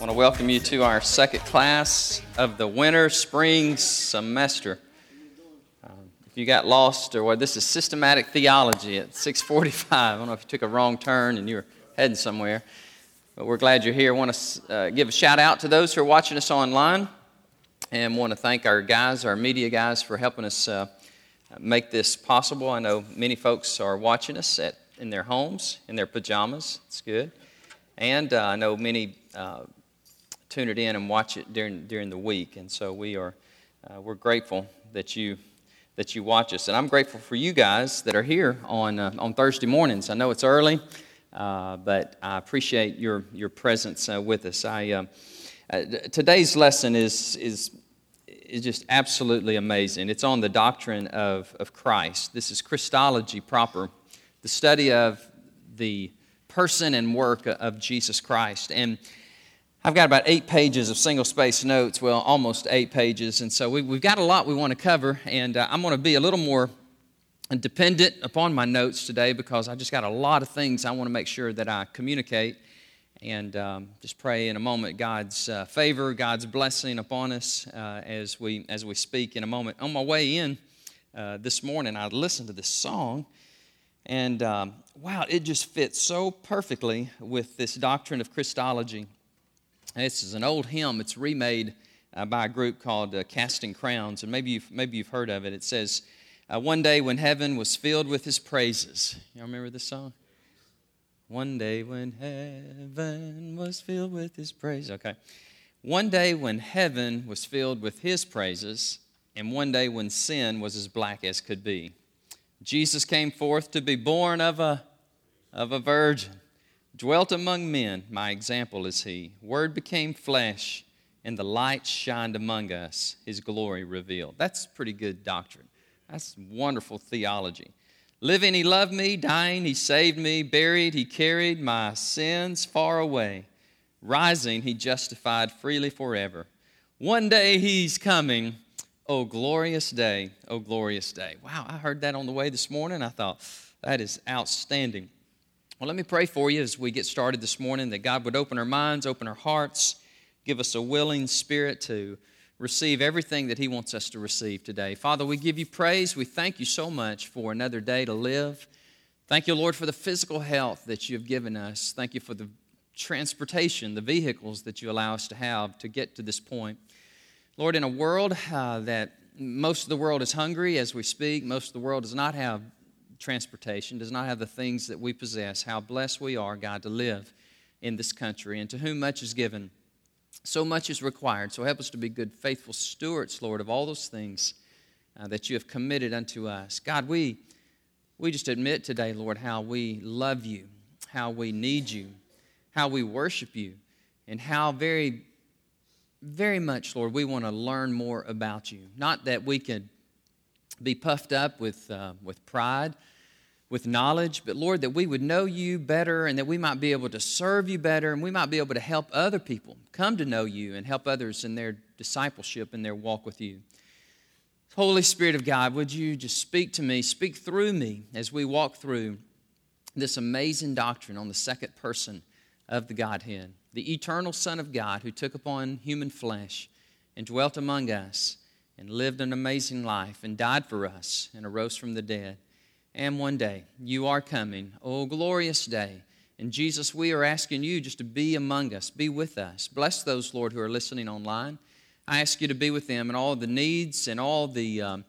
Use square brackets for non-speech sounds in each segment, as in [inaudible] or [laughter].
want to welcome you to our second class of the winter spring semester. Um, if you got lost or what, this is systematic theology at 6:45. I don't know if you took a wrong turn and you're heading somewhere, but we're glad you're here. I want to uh, give a shout out to those who are watching us online, and want to thank our guys, our media guys, for helping us uh, make this possible. I know many folks are watching us at, in their homes in their pajamas. It's good. And uh, I know many uh, tune it in and watch it during, during the week. And so we are, uh, we're grateful that you, that you watch us. And I'm grateful for you guys that are here on, uh, on Thursday mornings. I know it's early, uh, but I appreciate your, your presence uh, with us. I, uh, uh, today's lesson is, is, is just absolutely amazing. It's on the doctrine of, of Christ. This is Christology proper, the study of the person and work of Jesus Christ. And I've got about eight pages of single space notes, well, almost eight pages. And so we, have got a lot we want to cover, and uh, I'm going to be a little more dependent upon my notes today because I just got a lot of things I want to make sure that I communicate. And um, just pray in a moment God's uh, favor, God's blessing upon us uh, as, we, as we speak in a moment. On my way in uh, this morning, I listened to this song, and um, wow, it just fits so perfectly with this doctrine of Christology. This is an old hymn. It's remade uh, by a group called uh, Casting Crowns, and maybe you've, maybe you've heard of it. It says, uh, One day when heaven was filled with his praises. Y'all remember this song? One day when heaven was filled with his praise. Okay. One day when heaven was filled with his praises, and one day when sin was as black as could be. Jesus came forth to be born of a, of a virgin dwelt among men, my example is he. Word became flesh, and the light shined among us, his glory revealed. That's pretty good doctrine. That's wonderful theology. Living, he loved me. Dying, he saved me. Buried, he carried my sins far away. Rising, he justified freely forever. One day he's coming. Oh, glorious day. Oh, glorious day. Wow, I heard that on the way this morning. I thought, that is outstanding. Well, let me pray for you as we get started this morning that God would open our minds, open our hearts, give us a willing spirit to receive everything that He wants us to receive today. Father, we give you praise. We thank you so much for another day to live. Thank you, Lord, for the physical health that you have given us. Thank you for the transportation, the vehicles that you allow us to have to get to this point. Lord, in a world uh, that most of the world is hungry as we speak, most of the world does not have transportation, does not have the things that we possess, how blessed we are, God, to live in this country. And to whom much is given, so much is required. So help us to be good, faithful stewards, Lord, of all those things uh, that you have committed unto us. God, we, we just admit today, Lord, how we love you, how we need you, how we worship you, and how very, very much, Lord, we want to learn more about you. Not that we could be puffed up with, uh, with pride with knowledge, but Lord, that we would know you better and that we might be able to serve you better and we might be able to help other people come to know you and help others in their discipleship and their walk with you. Holy Spirit of God, would you just speak to me, speak through me as we walk through this amazing doctrine on the second person of the Godhead, the eternal Son of God who took upon human flesh and dwelt among us and lived an amazing life and died for us and arose from the dead. And one day you are coming. Oh, glorious day. And Jesus, we are asking you just to be among us, be with us. Bless those, Lord, who are listening online. I ask you to be with them and all the needs and all the, um,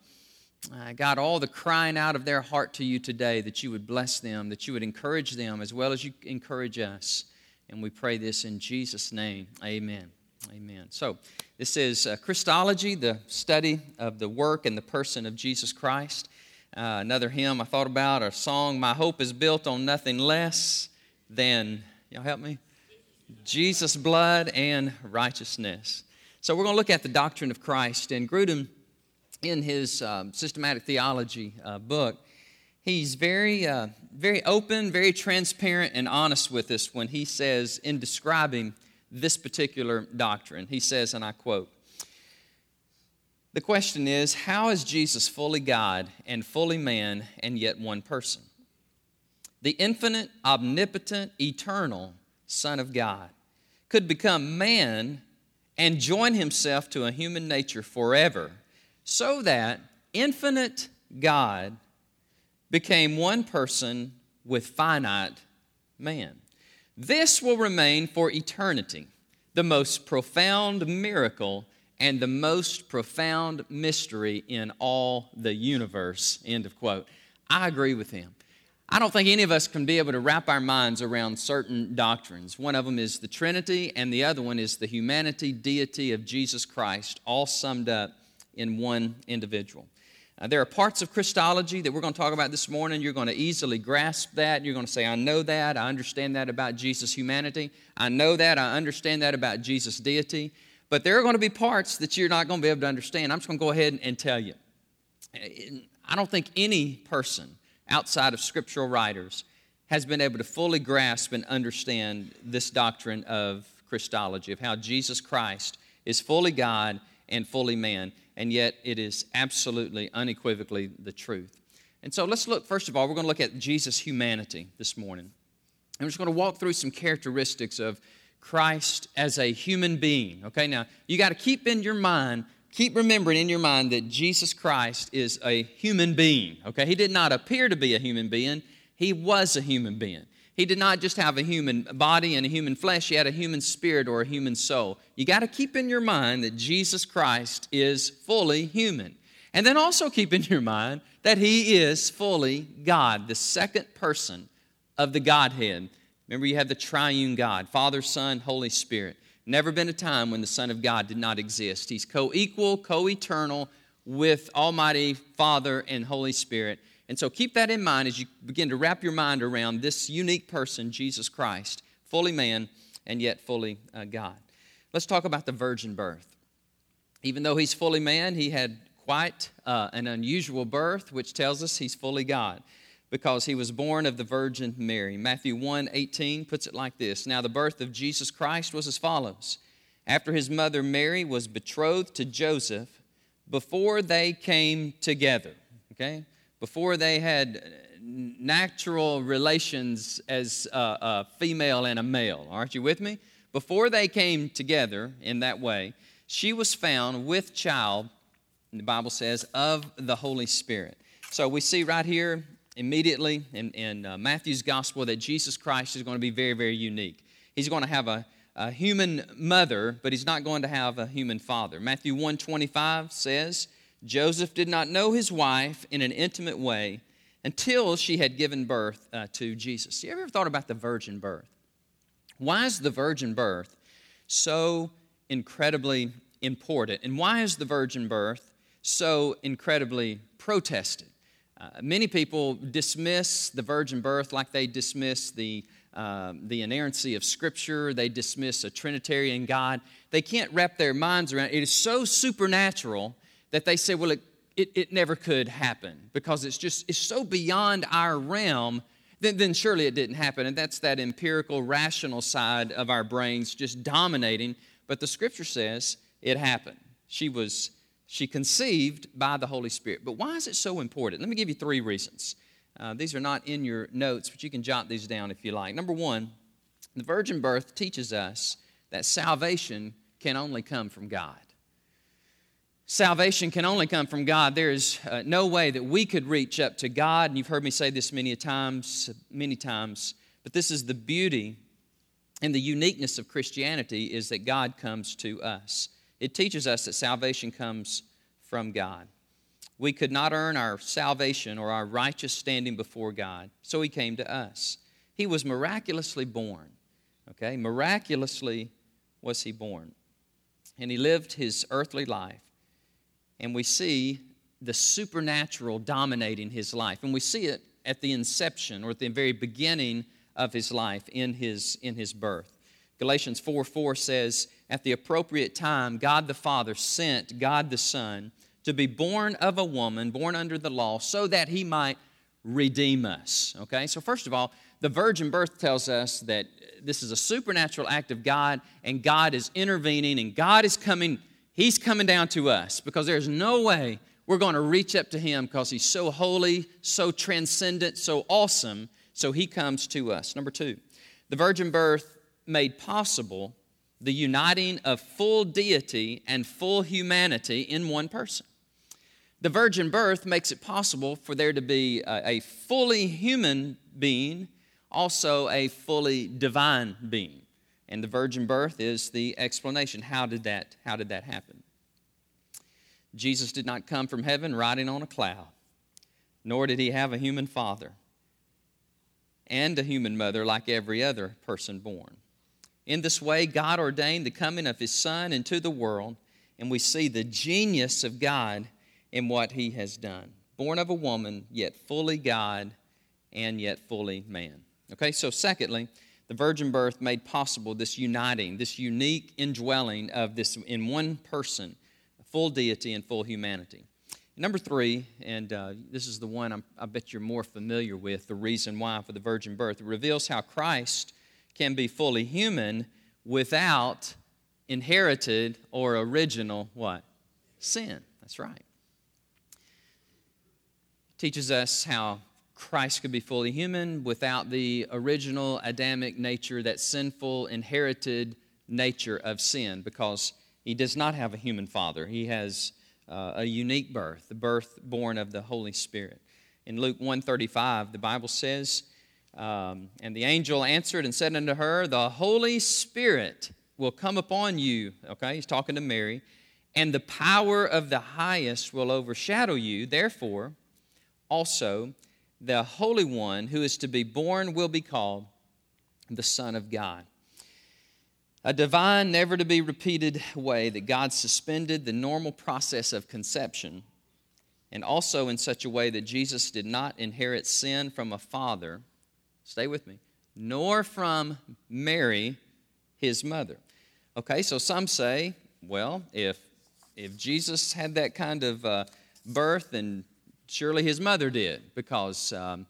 uh, God, all the crying out of their heart to you today, that you would bless them, that you would encourage them as well as you encourage us. And we pray this in Jesus' name. Amen. Amen. So, this is uh, Christology, the study of the work and the person of Jesus Christ. Uh, another hymn I thought about, a song, My Hope is Built on Nothing Less Than, y'all help me? Jesus' blood and righteousness. So we're going to look at the doctrine of Christ. And Grudem, in his um, systematic theology uh, book, he's very, uh, very open, very transparent, and honest with us when he says, in describing this particular doctrine, he says, and I quote, the question is how is Jesus fully God and fully man and yet one person? The infinite, omnipotent, eternal Son of God could become man and join himself to a human nature forever, so that infinite God became one person with finite man. This will remain for eternity, the most profound miracle and the most profound mystery in all the universe. End of quote. I agree with him. I don't think any of us can be able to wrap our minds around certain doctrines. One of them is the Trinity, and the other one is the humanity, deity of Jesus Christ, all summed up in one individual. Uh, there are parts of Christology that we're going to talk about this morning. You're going to easily grasp that. You're going to say, I know that. I understand that about Jesus' humanity. I know that. I understand that about Jesus' deity. But there are going to be parts that you're not going to be able to understand. I'm just going to go ahead and tell you. I don't think any person outside of scriptural writers has been able to fully grasp and understand this doctrine of Christology, of how Jesus Christ is fully God and fully man, and yet it is absolutely, unequivocally the truth. And so let's look, first of all, we're going to look at Jesus' humanity this morning. I'm just going to walk through some characteristics of Christ as a human being. Okay, now you got to keep in your mind, keep remembering in your mind that Jesus Christ is a human being. Okay, he did not appear to be a human being, he was a human being. He did not just have a human body and a human flesh, he had a human spirit or a human soul. You got to keep in your mind that Jesus Christ is fully human. And then also keep in your mind that he is fully God, the second person of the Godhead. Remember, you have the triune God Father, Son, Holy Spirit. Never been a time when the Son of God did not exist. He's co equal, co eternal with Almighty Father and Holy Spirit. And so keep that in mind as you begin to wrap your mind around this unique person, Jesus Christ, fully man and yet fully uh, God. Let's talk about the virgin birth. Even though he's fully man, he had quite uh, an unusual birth, which tells us he's fully God because he was born of the Virgin Mary. Matthew 1 18 puts it like this Now, the birth of Jesus Christ was as follows. After his mother Mary was betrothed to Joseph, before they came together, okay, before they had uh, natural relations as a, a female and a male, aren't you with me? Before they came together in that way, she was found with child, the Bible says, of the Holy Spirit. So we see right here immediately in, in uh, Matthew's gospel that Jesus Christ is going to be very, very unique. He's going to have a, a human mother, but he's not going to have a human father. Matthew 125 says, Joseph did not know his wife in an intimate way until she had given birth uh, to Jesus. You ever thought about the virgin birth? Why is the virgin birth so incredibly important? And why is the virgin birth so incredibly protested? Uh, many people dismiss the virgin birth like they dismiss the, uh, the inerrancy of Scripture, they dismiss a Trinitarian God. They can't wrap their minds around it. It is so supernatural that they say, well, it, it, it never could happen because it's just it's so beyond our realm. Then, then surely it didn't happen. And that's that empirical, rational side of our brains just dominating. But the Scripture says it happened. She was she conceived by the Holy Spirit. But why is it so important? Let me give you three reasons. Uh, these are not in your notes, but you can jot these down if you like. Number one, the virgin birth teaches us that salvation can only come from God. Salvation can only come from God. There is uh, no way that we could reach up to God. And you've heard me say this many times, many times. But this is the beauty and the uniqueness of Christianity is that God comes to us. It teaches us that salvation comes from God. We could not earn our salvation or our righteous standing before God, so He came to us. He was miraculously born. Okay? Miraculously was He born. And He lived His earthly life. And we see the supernatural dominating His life. And we see it at the inception or at the very beginning of His life in His, in his birth. Galatians 4 4 says, At the appropriate time, God the Father sent God the Son to be born of a woman, born under the law, so that he might redeem us. Okay, so first of all, the virgin birth tells us that this is a supernatural act of God, and God is intervening, and God is coming, He's coming down to us because there's no way we're going to reach up to Him because He's so holy, so transcendent, so awesome. So He comes to us. Number two, the virgin birth made possible the uniting of full deity and full humanity in one person. The virgin birth makes it possible for there to be a, fully human being, also a fully divine being. And the virgin birth is the explanation. How did that, how did that happen? Jesus did not come from heaven riding on a cloud, nor did he have a human father and a human mother like every other person born. In this way, God ordained the coming of his Son into the world, and we see the genius of God in what he has done. Born of a woman, yet fully God and yet fully man. Okay, so secondly, the virgin birth made possible this uniting, this unique indwelling of this in one person, full deity and full humanity. Number three, and uh, this is the one I'm, i bet you're more familiar with, the reason why for the virgin birth. It reveals how Christ can be fully human without inherited or original what? Sin. That's right. Teaches us how Christ could be fully human without the original Adamic nature, that sinful, inherited nature of sin, because he does not have a human father. He has uh, a unique birth, the birth born of the Holy Spirit. In Luke 135, the Bible says, um, And the angel answered and said unto her, The Holy Spirit will come upon you. Okay, he's talking to Mary. And the power of the highest will overshadow you. Therefore, also, the Holy One who is to be born will be called the Son of God. A divine, never to be repeated way that God suspended the normal process of conception, and also in such a way that Jesus did not inherit sin from a father, stay with me, nor from Mary, his mother. Okay, so some say, well, if, if Jesus had that kind of uh, birth, then surely his mother did, because um,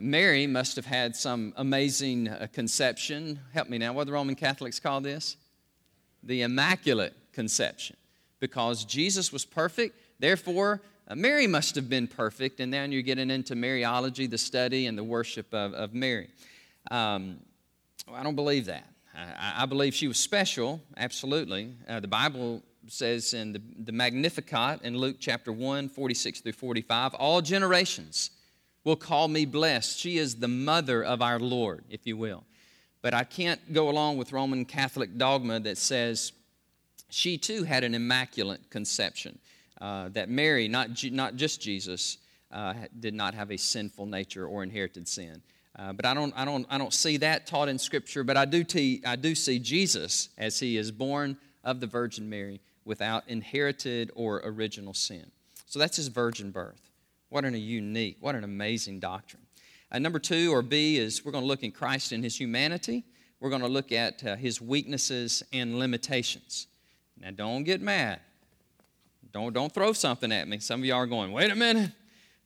Mary must have had some amazing uh, conception. Help me now, what do the Roman Catholics call this? The Immaculate Conception. Because Jesus was perfect, therefore, uh, Mary must have been perfect, and then you're getting into Mariology, the study and the worship of, of Mary. Um, well, I don't believe that. I, I, believe she was special, absolutely. Uh, the Bible says in the, the Magnificat in Luke chapter 1, 46 through 45, all generations will call me blessed. She is the mother of our Lord, if you will. But I can't go along with Roman Catholic dogma that says she too had an immaculate conception. Uh, that Mary, not, not just Jesus, uh, did not have a sinful nature or inherited sin. Uh, but I don't, I, don't, I don't see that taught in Scripture, but I do, te- I do see Jesus as he is born of the Virgin Mary without inherited or original sin. So that's his virgin birth. What an unique, what an amazing doctrine. Uh, number two, or B, is we're going to look in Christ in his humanity. We're going to look at uh, his weaknesses and limitations. Now, don't get mad. Don't, don't throw something at me. Some of y'all are going, wait a minute.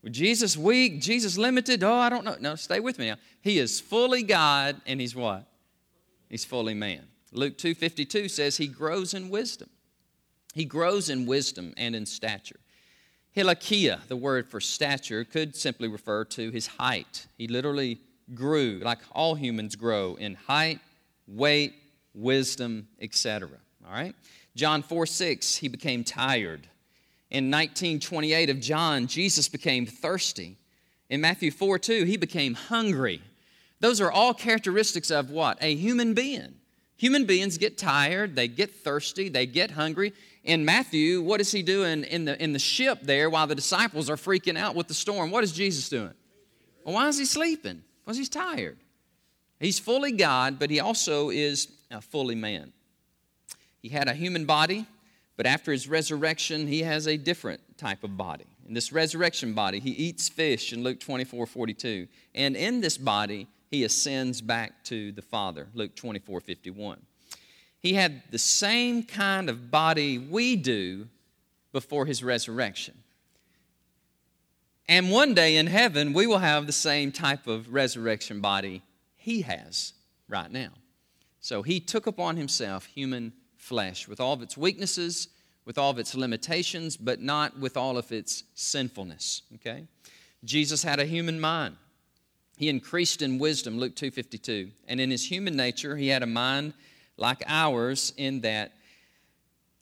Was Jesus weak? Jesus limited? Oh, I don't know. No, stay with me now. He is fully God, and he's what? He's fully man. Luke 2.52 says he grows in wisdom. He grows in wisdom and in stature. Hilakia, the word for stature, could simply refer to his height. He literally grew, like all humans grow, in height, weight, wisdom, etc. All right? John 4 6, he became tired. In 1928 of John, Jesus became thirsty. In Matthew 4 2, he became hungry. Those are all characteristics of what? A human being. Human beings get tired, they get thirsty, they get hungry, in Matthew, what is he doing in the, in the ship there while the disciples are freaking out with the storm? What is Jesus doing? Well, why is he sleeping? Because he's tired. He's fully God, but he also is fully man. He had a human body, but after his resurrection, he has a different type of body. In this resurrection body, he eats fish in Luke 24 42. And in this body, he ascends back to the Father, Luke 24 51. He had the same kind of body we do before his resurrection. And one day in heaven, we will have the same type of resurrection body he has right now. So he took upon himself human flesh with all of its weaknesses, with all of its limitations, but not with all of its sinfulness. Okay? Jesus had a human mind. He increased in wisdom, Luke 2:52. And in his human nature, he had a mind like ours in that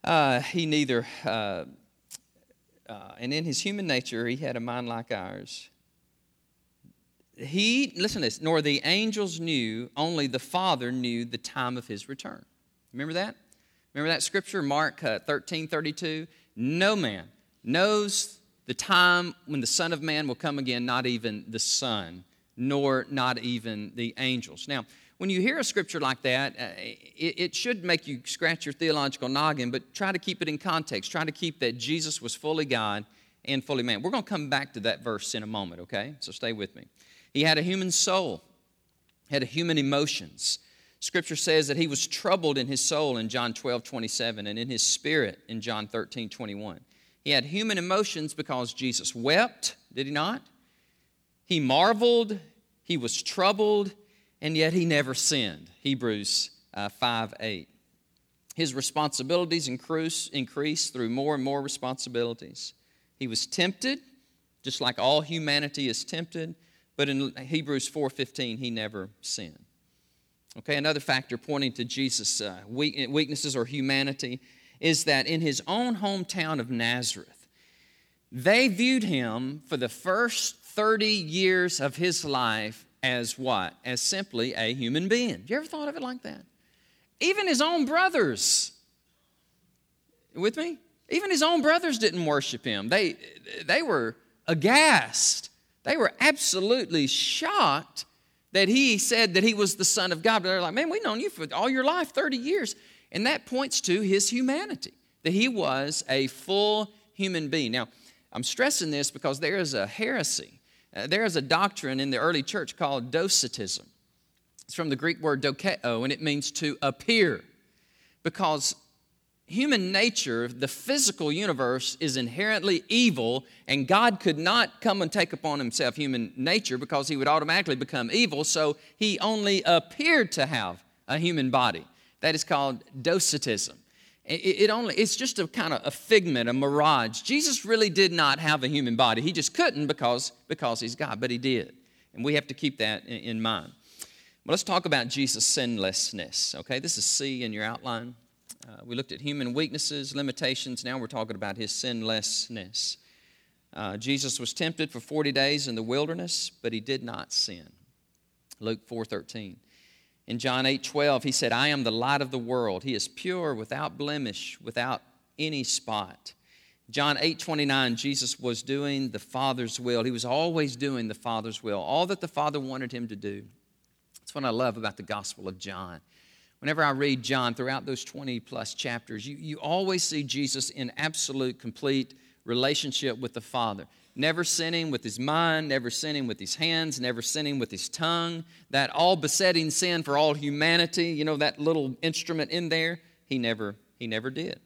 uh, he neither, uh, uh, and in his human nature, he had a mind like ours. He, listen to this, nor the angels knew, only the Father knew the time of his return. Remember that? Remember that scripture, Mark uh, 13 32? No man knows the time when the Son of Man will come again, not even the Son, nor not even the angels. Now, when you hear a scripture like that, uh, it, should make you scratch your theological noggin, but try to keep it in context. Try to keep that Jesus was fully God and fully man. We're going to come back to that verse in a moment, okay? So stay with me. He had a human soul, had human emotions. Scripture says that he was troubled in his soul in John 12, 27, and in his spirit in John 13, 21. He had human emotions because Jesus wept, did he not? He marveled, he was troubled, and yet he never sinned. Hebrews uh, 5 8. His responsibilities increase, increased through more and more responsibilities. He was tempted, just like all humanity is tempted, but in Hebrews 4:15 he never sinned. Okay, another factor pointing to Jesus' uh, weaknesses or humanity is that in his own hometown of Nazareth, they viewed him for the first 30 years of his life as what? As simply a human being. You ever thought of it like that? Even his own brothers, with me? Even his own brothers didn't worship him. They, they were aghast. They were absolutely shocked that he said that he was the Son of God. But they're like, man, we've known you for all your life, 30 years. And that points to his humanity, that he was a full human being. Now, I'm stressing this because there is a heresy uh, there is a doctrine in the early church called docetism. It's from the Greek word dokeo, and it means to appear. Because human nature, the physical universe, is inherently evil, and God could not come and take upon himself human nature because he would automatically become evil, so he only appeared to have a human body. That is called docetism. It, only, it's just a kind of a figment, a mirage. Jesus really did not have a human body. He just couldn't because, because he's God, but he did. And we have to keep that in, in mind. Well, let's talk about Jesus' sinlessness. Okay, this is C in your outline. Uh, we looked at human weaknesses, limitations. Now we're talking about his sinlessness. Uh, Jesus was tempted for 40 days in the wilderness, but he did not sin. Luke 4:13. In John 8 12, he said, I am the light of the world. He is pure, without blemish, without any spot. John 8 29, Jesus was doing the Father's will. He was always doing the Father's will, all that the Father wanted him to do. That's what I love about the Gospel of John. Whenever I read John throughout those 20 plus chapters, you, you always see Jesus in absolute, complete relationship with the Father never sinning with his mind, never sinning with his hands, never sinning with his tongue, that all besetting sin for all humanity, you know, that little instrument in there, he never, he never did.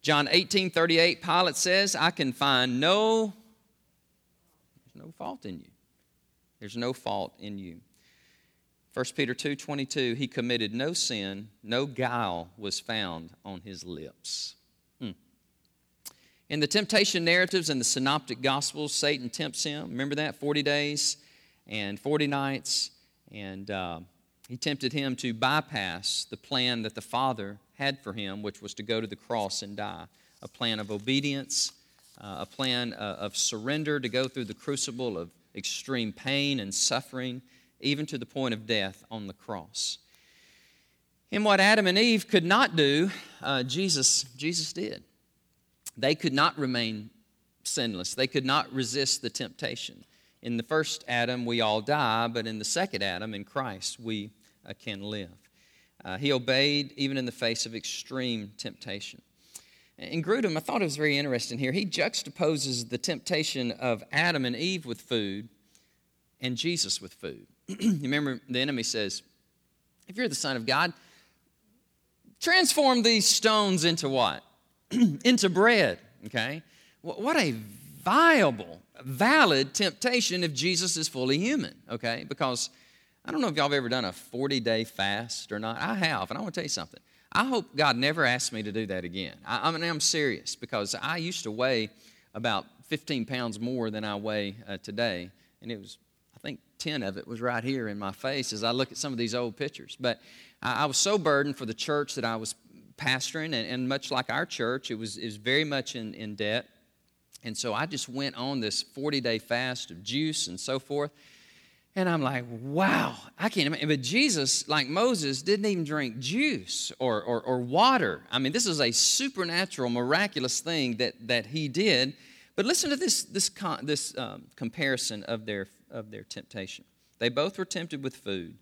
John 18, 38, Pilate says, I can find no, there's no fault in you. There's no fault in you. 1 Peter 2, 22, he committed no sin, no guile was found on his lips. In the temptation narratives in the synoptic gospels, Satan tempts him. Remember that? 40 days and 40 nights. And uh, he tempted him to bypass the plan that the Father had for him, which was to go to the cross and die. A plan of obedience, uh, a plan uh, of surrender to go through the crucible of extreme pain and suffering, even to the point of death on the cross. And what Adam and Eve could not do, uh, Jesus, Jesus did. They could not remain sinless, they could not resist the temptation. In the first Adam, we all die, but in the second Adam, in Christ, we uh, can live. Uh, he obeyed even in the face of extreme temptation. In Grudem, I thought it was very interesting here. He juxtaposes the temptation of Adam and Eve with food and Jesus with food. [clears throat] remember the enemy says, If you're the Son of God, transform these stones into what? [clears throat] into bread, okay? What a viable, valid temptation if Jesus is fully human, okay? Because I don't know if y'all have ever done a 40 day fast or not. I have, and I want to tell you something. I hope God never asks me to do that again. I, I mean, I'm serious because I used to weigh about 15 pounds more than I weigh uh, today, and it was, think, 10 of it was right here in my face as I look at some of these old pictures. But I, I was so burdened for the church that I was pastoring, and, and much like our church, it was, it was very much in, in debt. And so I just went on this 40 day fast of juice and so forth. And I'm like, wow, I can't imagine. But Jesus, like Moses, didn't even drink juice or, or, or, water. I mean, this is a supernatural, miraculous thing that, that he did. But listen to this, this, con, this um, comparison of their, of their temptation. They both were tempted with food.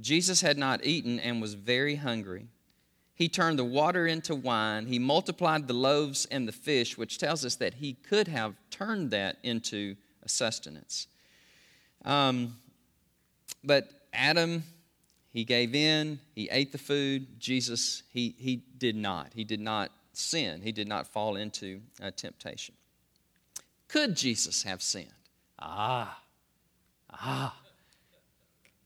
Jesus had not eaten and was very hungry. He turned the water into wine. He multiplied the loaves and the fish, which tells us that he could have turned that into a sustenance. Um, but Adam, he gave in, he ate the food. Jesus, he, he did not. He did not sin, he did not fall into uh, temptation. Could Jesus have sinned? Ah, ah.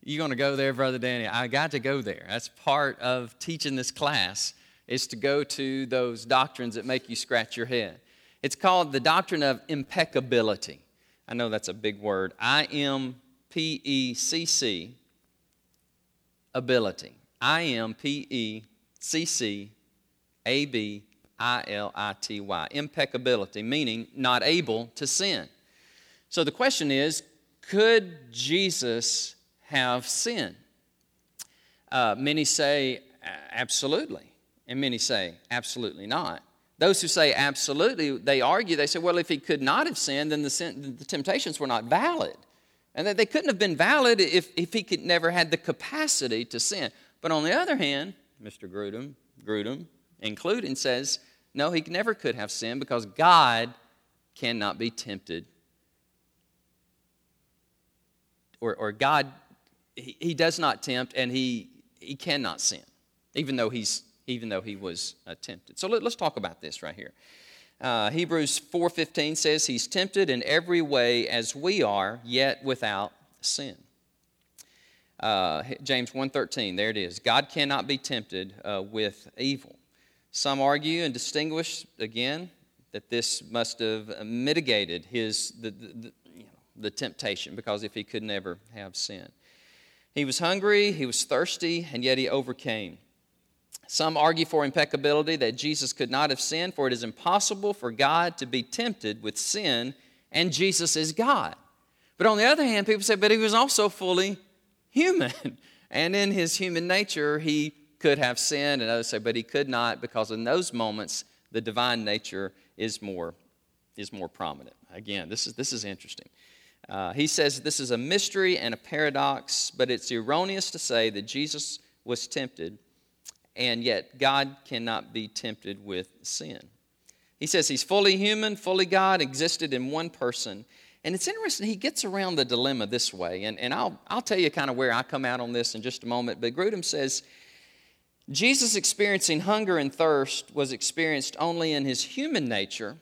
you're going to go there, Brother Danny? I got to go there. That's part of teaching this class is to go to those doctrines that make you scratch your head. It's called the doctrine of impeccability. I know that's a big word. I M P E C C ability. I M P E C C A B I L I T Y. Impeccability, meaning not able to sin. So the question is could Jesus have sinned? Uh, many say absolutely, and many say absolutely not. Those who say absolutely, they argue, they say, well, if he could not have sinned, then the, sin, the temptations were not valid. And that they couldn't have been valid if, if he could never had the capacity to sin. But on the other hand, Mr. Grudem, Grudem including, says, no, he never could have sinned because God cannot be tempted. Or, or God he, he does not tempt and he, he cannot sin, even though, he's, even though he was uh, tempted. So let, us talk about this right here. Uh, Hebrews 4.15 says, He's tempted in every way as we are, yet without sin. Uh, James 1.13, there it is. God cannot be tempted uh, with evil. Some argue and distinguish, again, that this must have mitigated his, the, the, the, temptation because if he could never have sin. He was hungry, he was thirsty, and yet he overcame. Some argue for impeccability that Jesus could not have sinned, for it is impossible for God to be tempted with sin, and Jesus is God. But on the other hand, people say, but he was also fully human. [laughs] And in his human nature, he could have sinned. And others say, but he could not, because in those moments, the divine nature is more, is more prominent. Again, this is, this is interesting. Uh, he says this is a mystery and a paradox, but it's erroneous to say that Jesus was tempted, and yet God cannot be tempted with sin. He says he's fully human, fully God, existed in one person. And it's interesting, he gets around the dilemma this way. And, and I'll, I'll tell you kind of where I come out on this in just a moment. But Grudem says Jesus experiencing hunger and thirst was experienced only in his human nature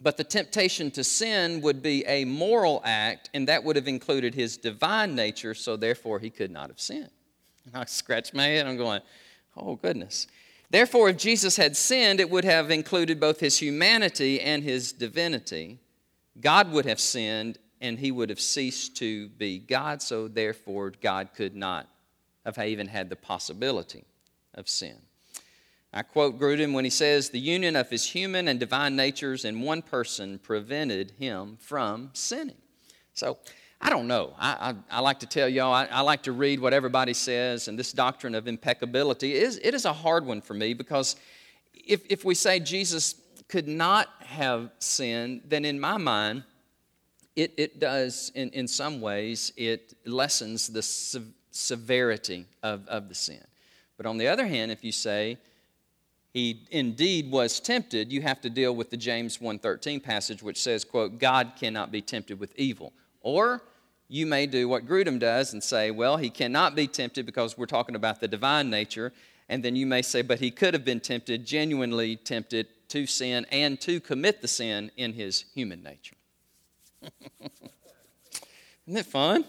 but the temptation to sin would be a moral act, and that would have included his divine nature, so therefore he could not have sinned. And I scratch my head, I'm going, oh goodness. Therefore, if Jesus had sinned, it would have included both his humanity and his divinity. God would have sinned, and he would have ceased to be God, so therefore God could not have even had the possibility of sin. I quote Grudem when he says, The union of his human and divine natures in one person prevented him from sinning. So, I don't know. I, I, I like to tell y'all, I, I, like to read what everybody says, and this doctrine of impeccability is it is a hard one for me because if, if we say Jesus could not have sinned, then in my mind, it, it does, in, in some ways, it lessens the se- severity of, of the sin. But on the other hand, if you say he indeed was tempted, you have to deal with the James 1:13 passage which says, quote, God cannot be tempted with evil. Or you may do what Grudem does and say, well, he cannot be tempted because we're talking about the divine nature. And then you may say, but he could have been tempted, genuinely tempted to sin and to commit the sin in his human nature. [laughs] Isn't it fun?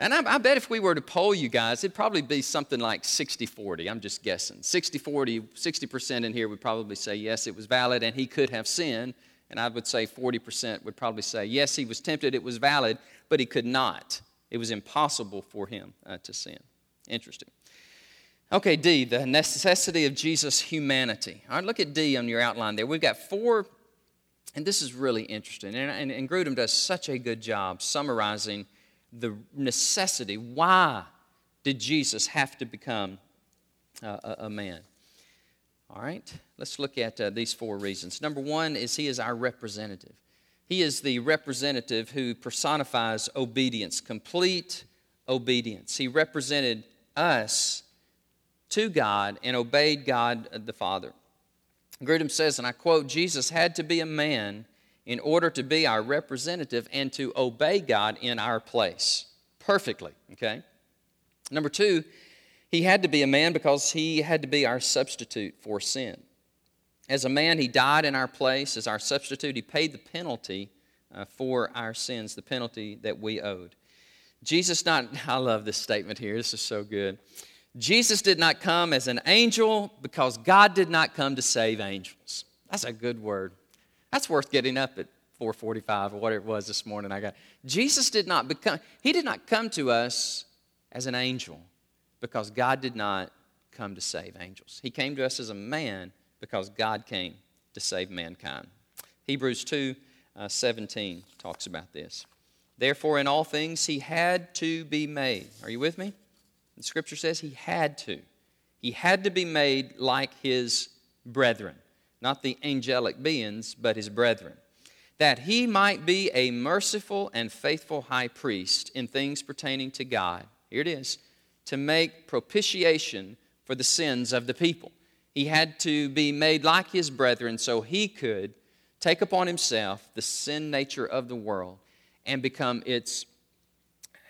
And I, I, bet if we were to poll you guys, it'd probably be something like 60 40. I'm just guessing. 60 40, 60% in here would probably say, yes, it was valid and he could have sinned. And I would say 40% would probably say, yes, he was tempted, it was valid, but he could not. It was impossible for him uh, to sin. Interesting. Okay, D, the necessity of Jesus' humanity. All right, look at D on your outline there. We've got four, and this is really interesting. And, and, and Grudem does such a good job summarizing the necessity. Why did Jesus have to become a, a man? All right, let's look at uh, these four reasons. Number one is he is our representative. He is the representative who personifies obedience, complete obedience. He represented us to God and obeyed God the Father. Grudem says, and I quote, Jesus had to be a man in order to be our representative and to obey God in our place perfectly, okay? Number two, he had to be a man because he had to be our substitute for sin. As a man, he died in our place as our substitute. He paid the penalty uh, for our sins, the penalty that we owed. Jesus not, [laughs] I love this statement here. This is so good. Jesus did not come as an angel because God did not come to save angels. That's a good word. That's worth getting up at 4:45 or whatever it was this morning. I got Jesus did not become. He did not come to us as an angel because God did not come to save angels. He came to us as a man because God came to save mankind. Hebrews 2 uh, 17 talks about this. Therefore, in all things, he had to be made. Are you with me? The scripture says he had to. He had to be made like his brethren, not the angelic beings, but his brethren, that he might be a merciful and faithful high priest in things pertaining to God. Here it is to make propitiation for the sins of the people. He had to be made like his brethren so he could take upon himself the sin nature of the world and become its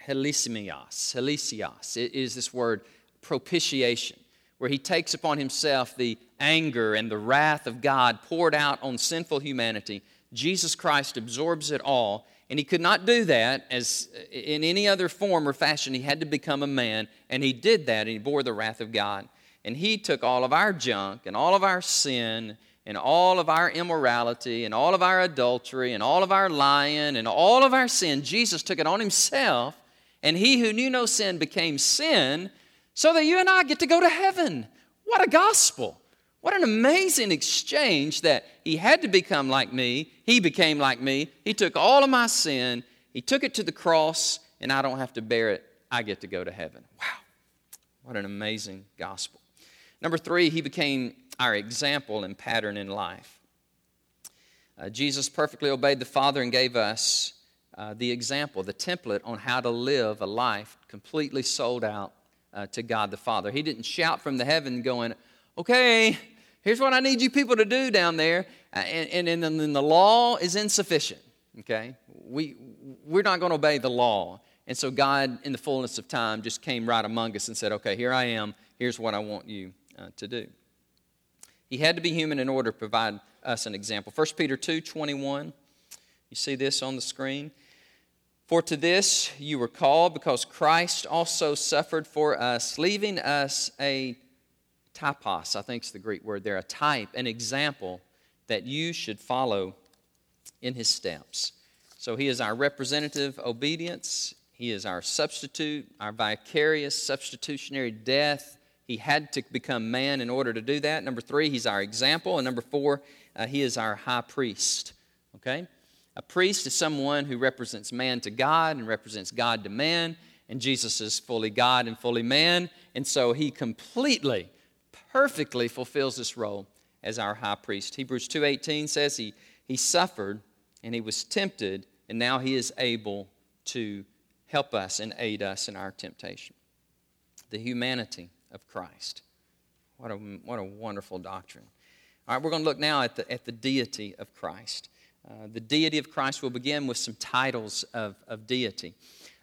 helisimios. Helisios. It is this word propitiation, where he takes upon himself the anger and the wrath of God poured out on sinful humanity. Jesus Christ absorbs it all and he could not do that as in any other form or fashion. He had to become a man, and he did that, and he bore the wrath of God. And he took all of our junk and all of our sin and all of our immorality and all of our adultery and all of our lying and all of our sin. Jesus took it on himself, and he who knew no sin became sin so that you and I get to go to heaven. What a gospel! What an amazing exchange that he had to become like me. He became like me. He took all of my sin, he took it to the cross, and I don't have to bear it. I get to go to heaven. Wow. What an amazing gospel. Number three, he became our example and pattern in life. Uh, Jesus perfectly obeyed the Father and gave us uh, the example, the template on how to live a life completely sold out uh, to God the Father. He didn't shout from the heaven going, okay, here's what I need you people to do down there. Uh, and, and, and then the law is insufficient, okay? We, we're not going to obey the law. And so God, in the fullness of time, just came right among us and said, okay, here I am. Here's what I want you uh, to do. He had to be human in order to provide us an example. 1 Peter 2 21. You see this on the screen? For to this you were called, because Christ also suffered for us, leaving us a typos, I think is the Greek word there, a type, an example that you should follow in his steps. So he is our representative obedience, he is our substitute, our vicarious substitutionary death. He had to become man in order to do that. Number three, he's our example. And number four, uh, he is our high priest. Okay? A priest is someone who represents man to God and represents God to man. And Jesus is fully God and fully man. And so he completely perfectly fulfills this role as our high priest. Hebrews 2:18 says he, he suffered and he was tempted and now he is able to help us and aid us in our temptation. The humanity of Christ. What a, what a wonderful doctrine. All right, we're going to look now at the, at the deity of Christ. Uh, the deity of Christ will begin with some titles of, of deity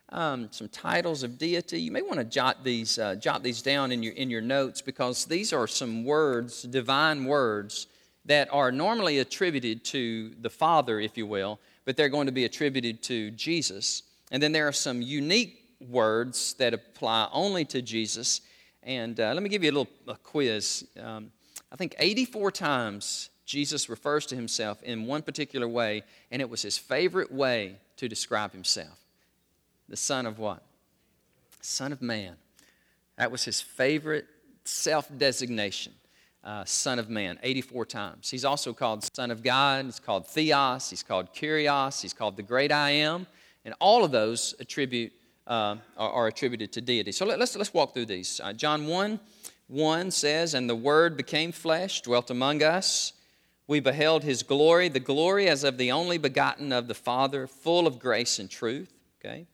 um, some titles of deity. You may want to jot these, uh, jot these down in your, in your notes because these are some words, divine words, that are normally attributed to the Father, if you will, but they're going to be attributed to Jesus. And then there are some unique words that apply only to Jesus. And uh, let me give you a little a quiz. Um, I think 84 times Jesus refers to himself in one particular way, and it was his favorite way to describe himself the Son of what? Son of Man. That was his favorite self designation. Uh, son of Man, 84 times. He's also called Son of God. He's called Theos. He's called Kyrios. He's called the Great I Am. And all of those attribute, uh, are, are, attributed to deity. So let, us let's walk through these. Uh, John 1 1 says, And the Word became flesh, dwelt among us. We beheld his glory, the glory as of the only begotten of the Father, full of grace and truth. Okay?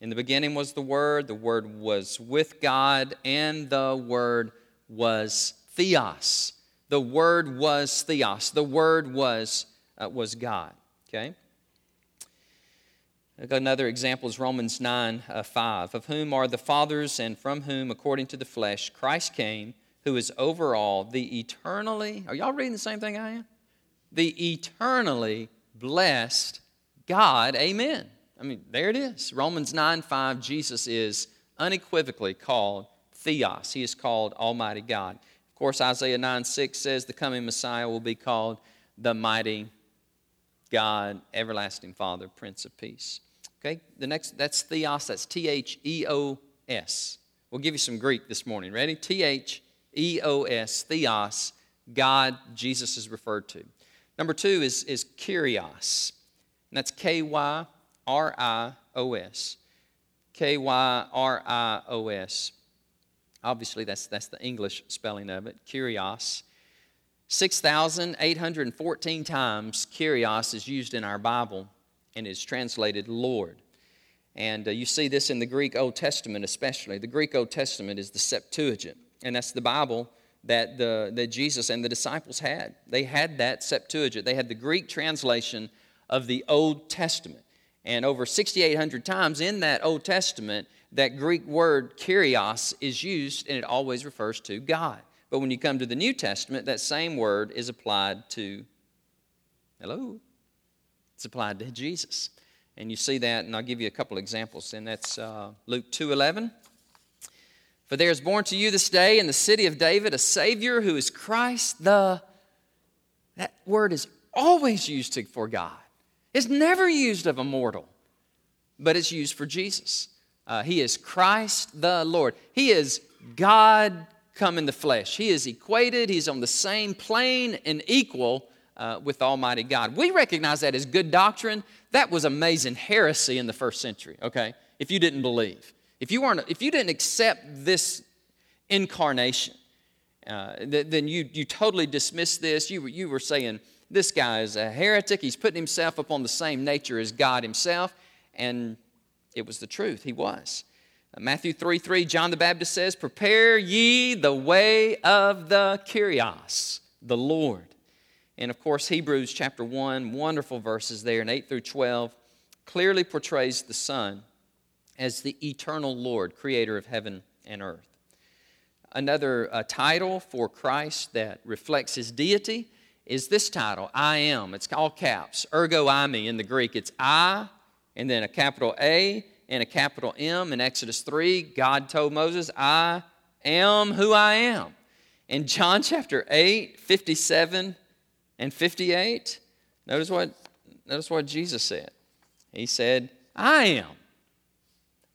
In the beginning was the Word, the Word was with God, and the Word was Theos. The Word was Theos. The Word was, uh, was God. Okay? Another example is Romans 9 uh, 5. Of whom are the fathers, and from whom, according to the flesh, Christ came, who is over all, the eternally, are y'all reading the same thing I am? The eternally blessed God. Amen. I mean, there it is. Romans 9 5, Jesus is unequivocally called Theos. He is called Almighty God. Of course, Isaiah 9 6 says the coming Messiah will be called the mighty God, everlasting Father, Prince of Peace. Okay, the next, that's theos, that's T H E O S. We'll give you some Greek this morning. Ready? T H E O S, theos, God, Jesus is referred to. Number two is, is Kyrios, and that's K Y R I O S. K Y R I O S. Obviously, that's, that's the English spelling of it, Kyrios. 6,814 times Kyrios is used in our Bible and is translated Lord. And uh, you see this in the Greek Old Testament, especially. The Greek Old Testament is the Septuagint, and that's the Bible that, the, that Jesus and the disciples had. They had that Septuagint, they had the Greek translation of the Old Testament. And over 6,800 times in that Old Testament, that Greek word kyrios is used, and it always refers to God. But when you come to the New Testament, that same word is applied to, hello, it's applied to Jesus. And you see that, and I'll give you a couple examples. And that's uh, Luke 2.11. For there is born to you this day in the city of David a Savior who is Christ the... That word is always used for God. It's never used of a mortal, but it's used for Jesus. Uh, he is Christ the Lord. He is God come in the flesh. He is equated, he's on the same plane and equal uh, with Almighty God. We recognize that as good doctrine. That was amazing heresy in the first century, okay? If you didn't believe. If you, weren't, if you didn't accept this incarnation, uh, th- then you, you totally dismissed this. You, you were saying, this guy is a heretic. He's putting himself upon the same nature as God himself. And it was the truth. He was. Uh, Matthew 3 3, John the Baptist says, Prepare ye the way of the Kyrios, the Lord. And of course, Hebrews chapter 1, wonderful verses there in 8 through 12, clearly portrays the Son as the eternal Lord, creator of heaven and earth. Another uh, title for Christ that reflects his deity is this title, I am. It's all caps, ego eimi in the Greek. It's I, and then a capital A, and a capital M. In Exodus 3, God told Moses, I am who I am. In John chapter 8, 57 and 58, notice what, notice what Jesus said. He said, I am.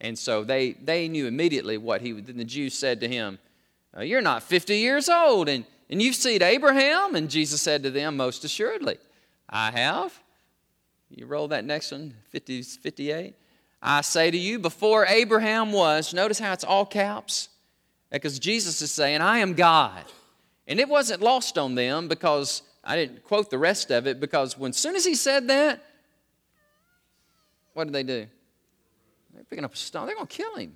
And so they, they knew immediately what he then the Jews said to him, uh, You're not 50 years old, and, and you've seen Abraham? And Jesus said to them, Most assuredly, I have. You roll that next one, 50, 58. I say to you, before Abraham was, notice how it's all caps? Because Jesus is saying, I am God. And it wasn't lost on them because I didn't quote the rest of it because when soon as he said that, what did they do? They're picking up a stone. They're going to kill him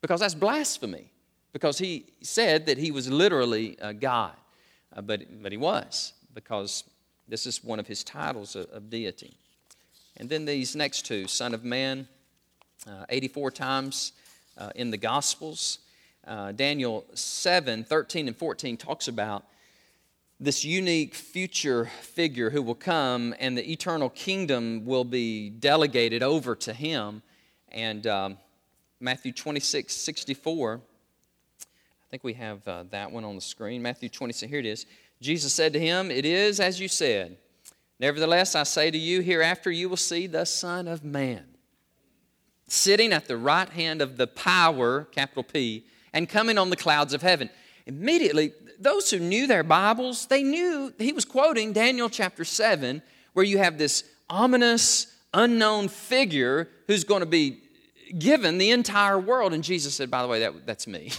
because that's blasphemy. Because he said that he was literally a God, uh, but, but he was because this is one of his titles of, of deity. And then these next two, Son of Man, uh, 84 times uh, in the Gospels. Uh, Daniel 7 13 and 14 talks about this unique future figure who will come, and the eternal kingdom will be delegated over to him. And um, Matthew 26 64, I think we have uh, that one on the screen. Matthew 26, here it is. Jesus said to him, It is as you said. Nevertheless, I say to you, hereafter you will see the Son of Man sitting at the right hand of the power, capital P, and coming on the clouds of heaven. Immediately, those who knew their Bibles, they knew he was quoting Daniel chapter 7, where you have this ominous, unknown figure who's going to be given the entire world. And Jesus said, by the way, that, that's me.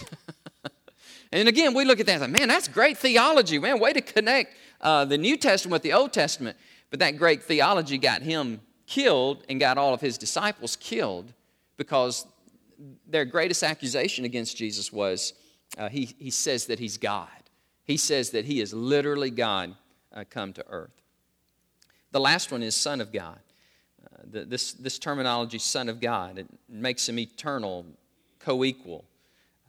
[laughs] and again, we look at that and say, man, that's great theology, man. Way to connect uh, the New Testament with the Old Testament. But that great theology got him killed and got all of his disciples killed because their greatest accusation against Jesus was uh, he, he says that he's God. He says that he is literally God uh, come to earth. The last one is Son of God. The, this, this terminology, Son of God, it makes him eternal, co equal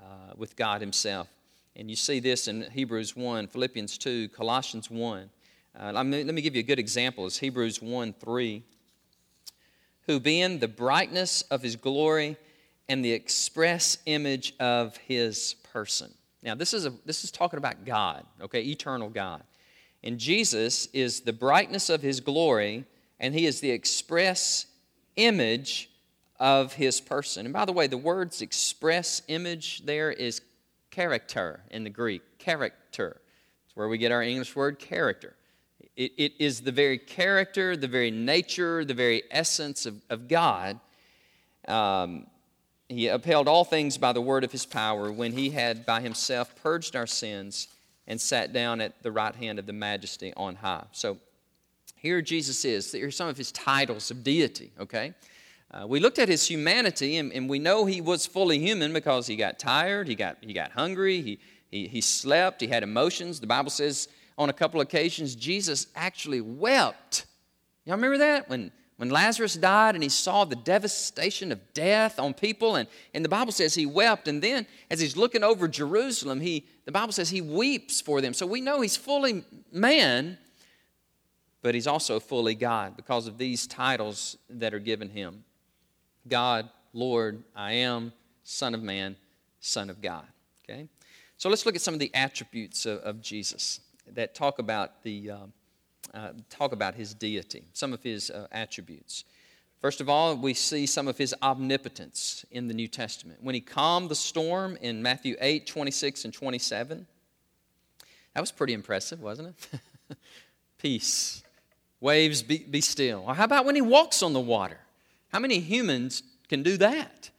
uh, with God Himself. And you see this in Hebrews 1, Philippians 2, Colossians 1. Uh, let, me, let me give you a good example. It's Hebrews 1 3. Who, being the brightness of his glory and the express image of his person. Now, this is, a, this is talking about God, okay, eternal God. And Jesus is the brightness of his glory, and he is the express image of his person. And by the way, the words express image there is character in the Greek. Character. It's where we get our English word character. It, it is the very character, the very nature, the very essence of, of God. Um, he upheld all things by the word of his power when he had by himself purged our sins and sat down at the right hand of the majesty on high. So here Jesus is. Here are some of his titles of deity, okay? Uh, we looked at his humanity, and, and, we know he was fully human because he got tired, he got, he got hungry, he, he, he slept, he had emotions. The Bible says on a couple occasions Jesus actually wept. Y'all remember that? When when Lazarus died and he saw the devastation of death on people, and, and the Bible says he wept. And then, as he's looking over Jerusalem, he, the Bible says he weeps for them. So we know he's fully man, but he's also fully God because of these titles that are given him God, Lord, I am, Son of Man, Son of God. Okay? So let's look at some of the attributes of, of Jesus that talk about the. Uh, uh, talk about his deity, some of his uh, attributes. First of all, we see some of his omnipotence in the New Testament. When he calmed the storm in Matthew 8, 26, and 27, that was pretty impressive, wasn't it? [laughs] Peace. Waves, be, be still. Or how about when he walks on the water? How many humans can do that?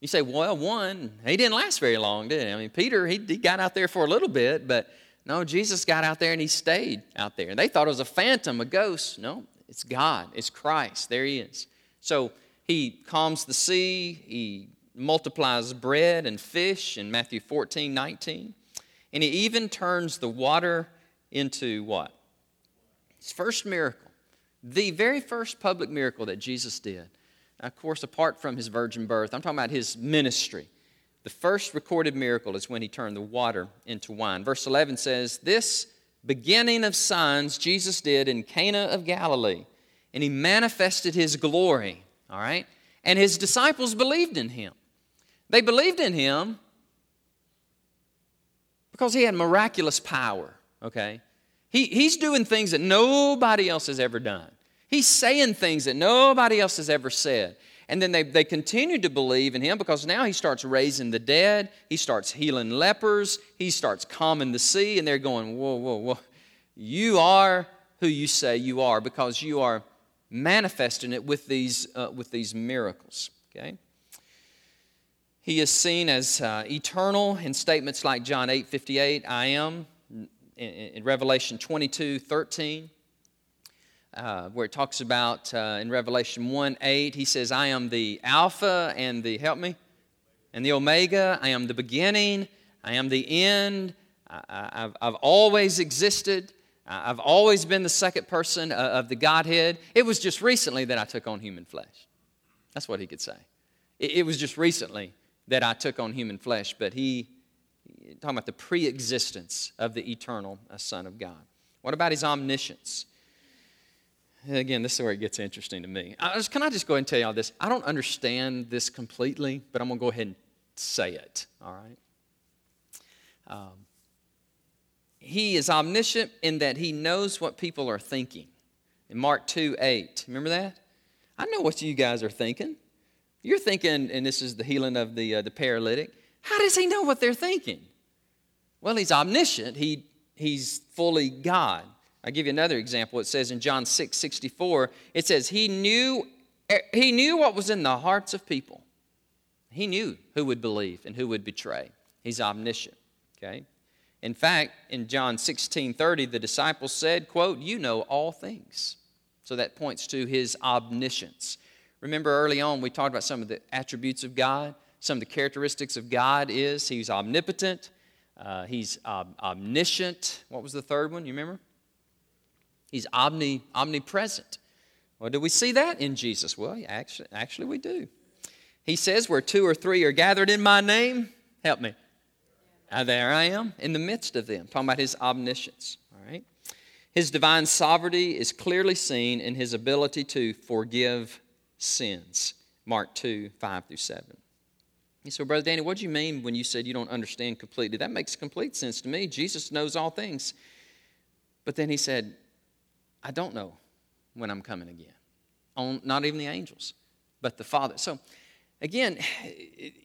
You say, well, one, he didn't last very long, did he? I mean, Peter, he, he got out there for a little bit, but no, Jesus got out there and he stayed out there. And they thought it was a phantom, a ghost. No, it's God, it's Christ. There he is. So he calms the sea, he multiplies bread and fish in Matthew 14, 19. And he even turns the water into what? His first miracle. The very first public miracle that Jesus did. Now, of course, apart from his virgin birth, I'm talking about his ministry. The first recorded miracle is when he turned the water into wine. Verse 11 says, This beginning of signs Jesus did in Cana of Galilee, and he manifested his glory. All right? And his disciples believed in him. They believed in him because he had miraculous power, okay? He, he's doing things that nobody else has ever done. He's saying things that nobody else has ever said. And then they, they continue to believe in him because now he starts raising the dead, he starts healing lepers, he starts calming the sea, and they're going, Whoa, whoa, whoa. You are who you say you are because you are manifesting it with these, uh, with these miracles. Okay? He is seen as uh, eternal in statements like John 8 58, I am, in, in Revelation 22 13 uh, where it talks about uh, in Revelation 1 8, he says, I am the Alpha and the, help me, and the Omega. I am the beginning. I am the end. I, have I've always existed. I've always been the second person uh, of the Godhead. It was just recently that I took on human flesh. That's what he could say. It, it was just recently that I took on human flesh, but he, talking about the pre existence of the eternal uh, Son of God. What about his omniscience? again, this is where it gets interesting to me. I just, can I just go ahead and tell y'all this? I don't understand this completely, but I'm going to go ahead and say it, all right? Um, he is omniscient in that he knows what people are thinking. In Mark 2 8, remember that? I know what you guys are thinking. You're thinking, and this is the healing of the, uh, the paralytic, How does he know what they're thinking? Well, he's omniscient, he, he's fully God. I'll give you another example. It says in John 6 64, it says, He knew, eh, he knew what was in the hearts of people. He knew who would believe and who would betray. He's omniscient. Okay? In fact, in John 16 30, the disciples said, quote, You know all things. So that points to his omniscience. Remember early on we talked about some of the attributes of God. Some of the characteristics of God is he's omnipotent, uh, he's omniscient. What was the third one? You remember? He's omni, omnipresent. Well, do we see that in Jesus? Well, actually, actually, we do. He says, Where two or three are gathered in my name, help me. Uh, there I am in the midst of them, talking about his omniscience. All right. His divine sovereignty is clearly seen in his ability to forgive sins. Mark 2, 5 through 7. He said, Brother Danny, what do you mean when you said you don't understand completely? That makes complete sense to me. Jesus knows all things. But then he said, I don't know when I'm coming again. On, not even the angels, but the Father. So, again,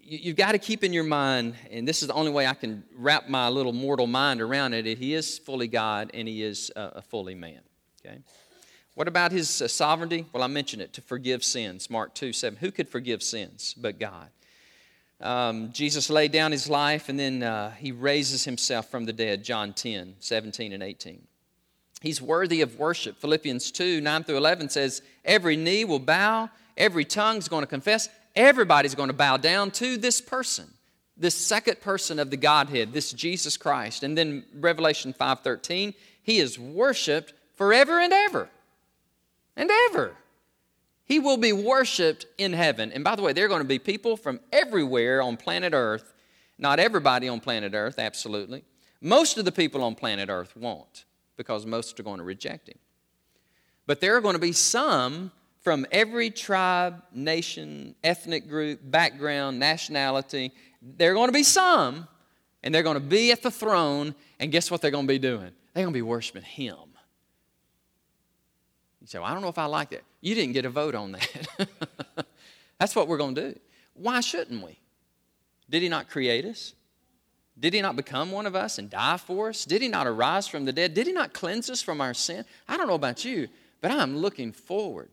you've got to keep in your mind, and this is the only way I can wrap my little mortal mind around it, that he is fully God and he is a fully man. Okay? What about his uh, sovereignty? Well, I mentioned it to forgive sins. Mark 2 7. Who could forgive sins but God? Um, Jesus laid down his life and then uh, he raises himself from the dead. John 10 17 and 18. He's worthy of worship. Philippians 2 9 through 11 says, Every knee will bow, every tongue is going to confess, everybody's going to bow down to this person, this second person of the Godhead, this Jesus Christ. And then Revelation 5 13, he is worshiped forever and ever. And ever. He will be worshiped in heaven. And by the way, there are going to be people from everywhere on planet Earth. Not everybody on planet Earth, absolutely. Most of the people on planet Earth won't because most are going to reject him. But there are going to be some from every tribe, nation, ethnic group, background, nationality. There are going to be some, and they're going to be at the throne, and guess what they're going to be doing? They're going to be worshiping him. You say, well, I don't know if I like that. You didn't get a vote on that. [laughs] That's what we're going to do. Why shouldn't we? Did he not create us? Did he not become one of us and die for us? Did he not arise from the dead? Did he not cleanse us from our sin? I don't know about you, but I'm looking forward.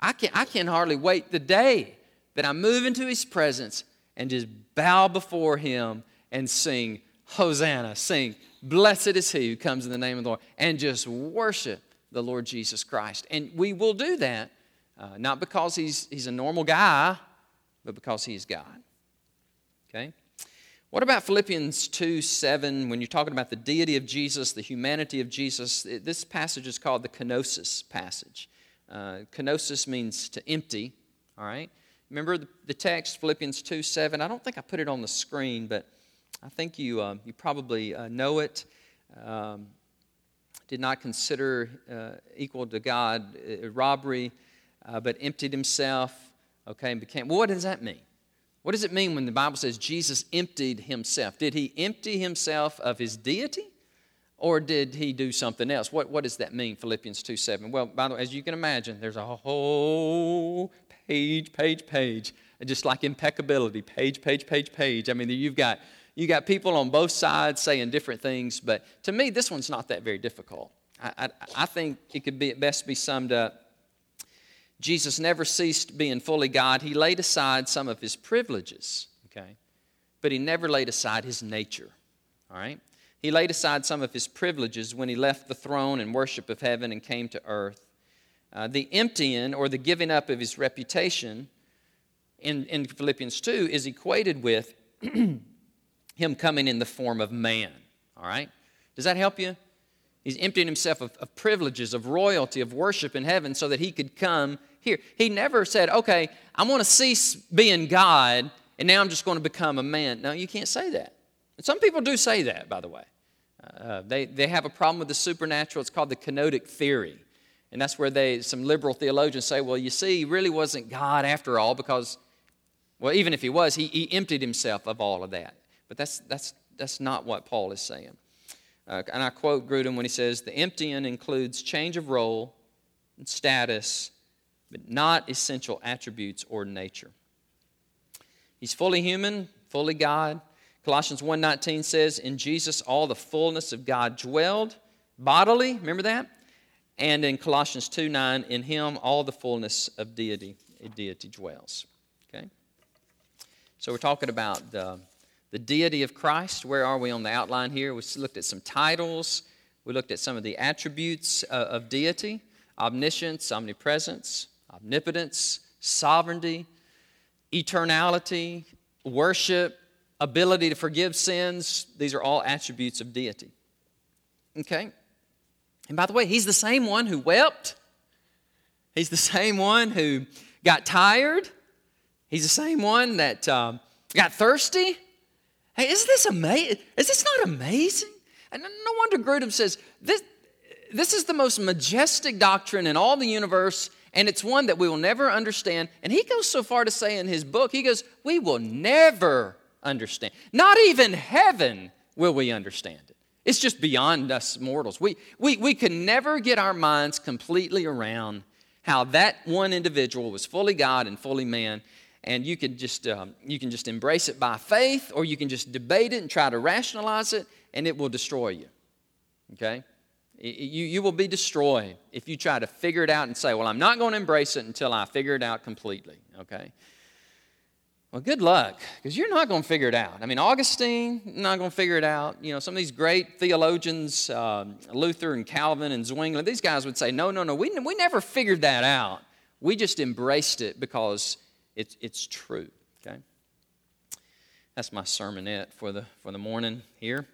I can, I can hardly wait the day that I move into his presence and just bow before him and sing, Hosanna, sing, Blessed is he who comes in the name of the Lord, and just worship the Lord Jesus Christ. And we will do that, uh, not because he's, he's a normal guy, but because he is God. Okay? What about Philippians 2 7, when you're talking about the deity of Jesus, the humanity of Jesus? This passage is called the kenosis passage. Uh, kenosis means to empty, all right? Remember the, the, text, Philippians 2 7? I don't think I put it on the screen, but I think you, uh, you probably uh, know it. Um, did not consider uh, equal to God uh, robbery, uh, but emptied himself, okay, and became. Well, what does that mean? What does it mean when the Bible says Jesus emptied himself? Did he empty himself of his deity? Or did he do something else? What, what does that mean, Philippians 2 7? Well, by the way, as you can imagine, there's a whole page, page, page, just like impeccability, page, page, page, page. I mean, you've got, you got people on both sides saying different things, but to me, this one's not that very difficult. I, I, I think it could be at best be summed up Jesus never ceased being fully God. He laid aside some of his privileges, okay? But he never laid aside his nature, all right? He laid aside some of his privileges when he left the throne and worship of heaven and came to earth. Uh, the emptying or the giving up of his reputation in, in Philippians 2 is equated with [clears throat] him coming in the form of man, all right? Does that help you? He's emptying himself of, of privileges, of royalty, of worship in heaven so that he could come here. He never said, okay, I want to cease being God and now I'm just going to become a man. No, you can't say that. And some people do say that, by the way. Uh, they, they have a problem with the supernatural. It's called the kenotic theory. And that's where they, some liberal theologians say, well, you see, he really wasn't God after all because, well, even if he was, he, he emptied himself of all of that. But that's, that's, that's not what Paul is saying. Uh, and I quote Grudem when he says, the emptying includes change of role and status but not essential attributes or nature. He's fully human, fully God. Colossians 1:19 says, "In Jesus all the fullness of God dwelled bodily." Remember that? And in Colossians 2:9, "In him all the fullness of deity, deity dwells." Okay? So we're talking about the, the deity of Christ. Where are we on the outline here? We looked at some titles. We looked at some of the attributes uh, of deity omniscience, omnipresence, omnipotence, sovereignty, eternality, worship, ability to forgive sins. These are all attributes of deity. Okay? And by the way, he's the same one who wept. He's the same one who got tired. He's the same one that um, got thirsty. Hey, isn't this amazing? Is this not amazing? And no wonder Grudem says this, this is the most majestic doctrine in all the universe, and it's one that we will never understand. And he goes so far to say in his book, he goes, We will never understand. Not even heaven will we understand it. It's just beyond us mortals. We, we, we can never get our minds completely around how that one individual was fully God and fully man. And you, could just, um, you can just embrace it by faith, or you can just debate it and try to rationalize it, and it will destroy you. Okay? You, you will be destroyed if you try to figure it out and say, Well, I'm not going to embrace it until I figure it out completely. Okay? Well, good luck, because you're not going to figure it out. I mean, Augustine, not going to figure it out. You know, some of these great theologians, um, Luther and Calvin and Zwingli, these guys would say, no, no, no, we, we never figured that out. We just embraced it because it's, it's true, okay? That's my sermonette for the, for the morning here.